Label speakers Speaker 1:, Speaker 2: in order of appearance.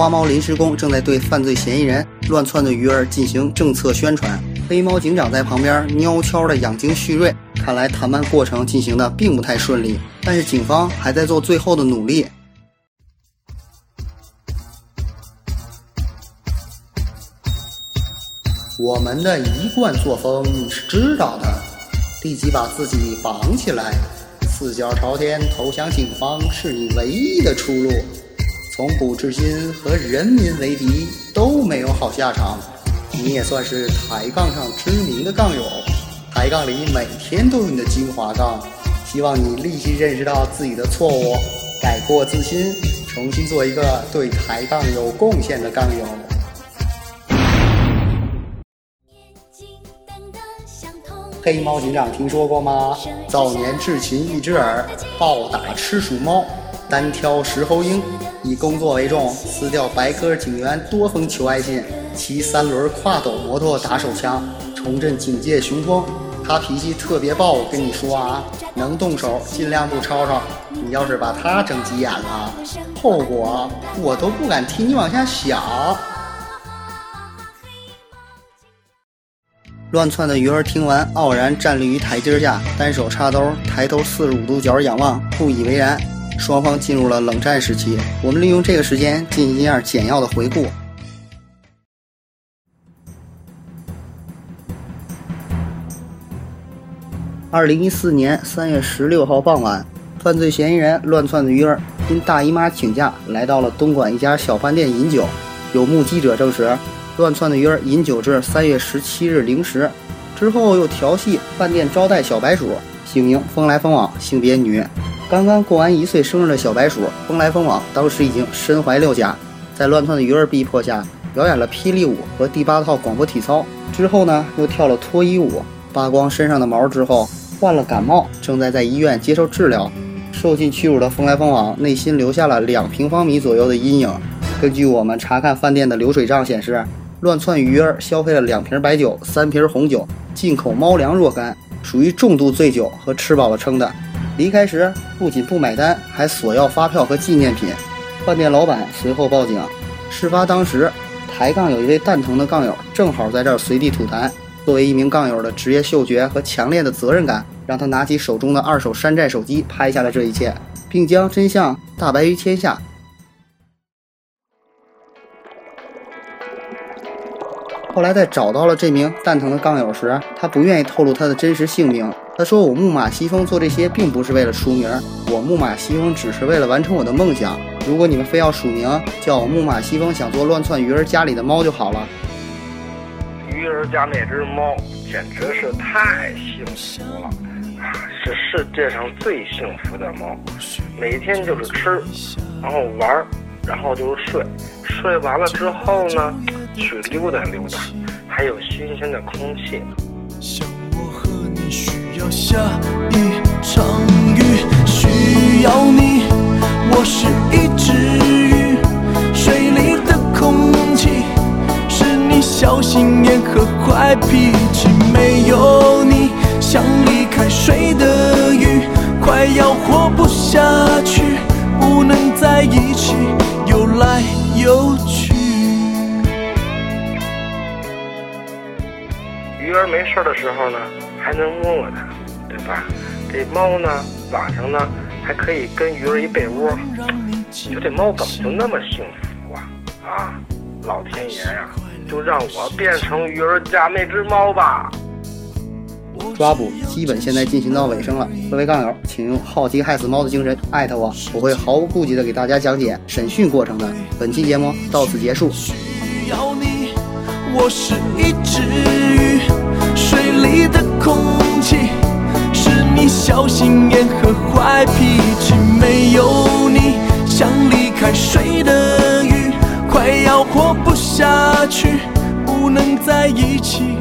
Speaker 1: 花猫临时工正在对犯罪嫌疑人乱窜的鱼儿进行政策宣传，黑猫警长在旁边悄悄的养精蓄锐。看来谈判过程进行的并不太顺利，但是警方还在做最后的努力。我们的一贯作风你是知道的，立即把自己绑起来，四脚朝天投降警方是你唯一的出路。从古至今和人民为敌都没有好下场，你也算是抬杠上知名的杠友，抬杠里每天都有你的精华杠。希望你立即认识到自己的错误，改过自新，重新做一个对抬杠有贡献的杠友。黑猫警长听说过吗？早年智擒一只耳，暴打吃鼠猫，单挑石猴鹰，以工作为重，撕掉白鸽警员多封求爱信，骑三轮跨斗摩托打手枪，重振警界雄风。他脾气特别暴，我跟你说啊，能动手尽量不吵吵。你要是把他整急眼了，后果我都不敢替你往下想。乱窜的鱼儿听完，傲然站立于台阶下，单手插兜，抬头四十五度角仰望，不以为然。双方进入了冷战时期。我们利用这个时间进行一下简要的回顾。二零一四年三月十六号傍晚，犯罪嫌疑人乱窜的鱼儿因大姨妈请假，来到了东莞一家小饭店饮酒。有目击者证实。乱窜的鱼儿饮酒至三月十七日零时，之后又调戏饭店招待小白鼠，姓名风来风往，性别女。刚刚过完一岁生日的小白鼠风来风往，当时已经身怀六甲，在乱窜的鱼儿逼迫下，表演了霹雳舞和第八套广播体操。之后呢，又跳了脱衣舞，扒光身上的毛之后，患了感冒，正在在医院接受治疗。受尽屈辱的风来风往，内心留下了两平方米左右的阴影。根据我们查看饭店的流水账显示。乱窜鱼儿消费了两瓶白酒、三瓶红酒、进口猫粮若干，属于重度醉酒和吃饱了撑的。离开时不仅不买单，还索要发票和纪念品。饭店老板随后报警。事发当时，抬杠有一位蛋疼的杠友正好在这儿随地吐痰。作为一名杠友的职业嗅觉和强烈的责任感，让他拿起手中的二手山寨手机拍下了这一切，并将真相大白于天下。后来在找到了这名蛋疼的杠友时，他不愿意透露他的真实姓名。他说：“我木马西风做这些并不是为了出名，我木马西风只是为了完成我的梦想。如果你们非要署名，叫我木马西风想做乱窜鱼儿家里的猫就好了。”
Speaker 2: 鱼儿家那只猫简直是太幸福了！是世界上最幸福的猫，每天就是吃，然后玩，然后就是睡。睡完了之后呢？去溜达溜达，还有新鲜的空气。要下一场雨，需要你，我是一只鱼，水里的空气是你小心眼和坏脾气。没有你，像离开水的鱼，快要活不下去，不能在一起游来游去。鱼儿没事的时候呢，还能摸摸它，对吧？这猫呢，晚上呢还可以跟鱼儿一被窝。你说这猫怎么就那么幸福啊？啊，老天爷呀，就让我变成鱼儿家那只猫吧！
Speaker 1: 抓捕基本现在进行到尾声了，各位杠友，请用好奇害死猫的精神艾特我，我会毫无顾忌的给大家讲解审讯过程的。本期节目到此结束。要你我是一只里的空气是你小心眼和坏脾气。没有你，像离开水的鱼，快要活不下去，不能在一起。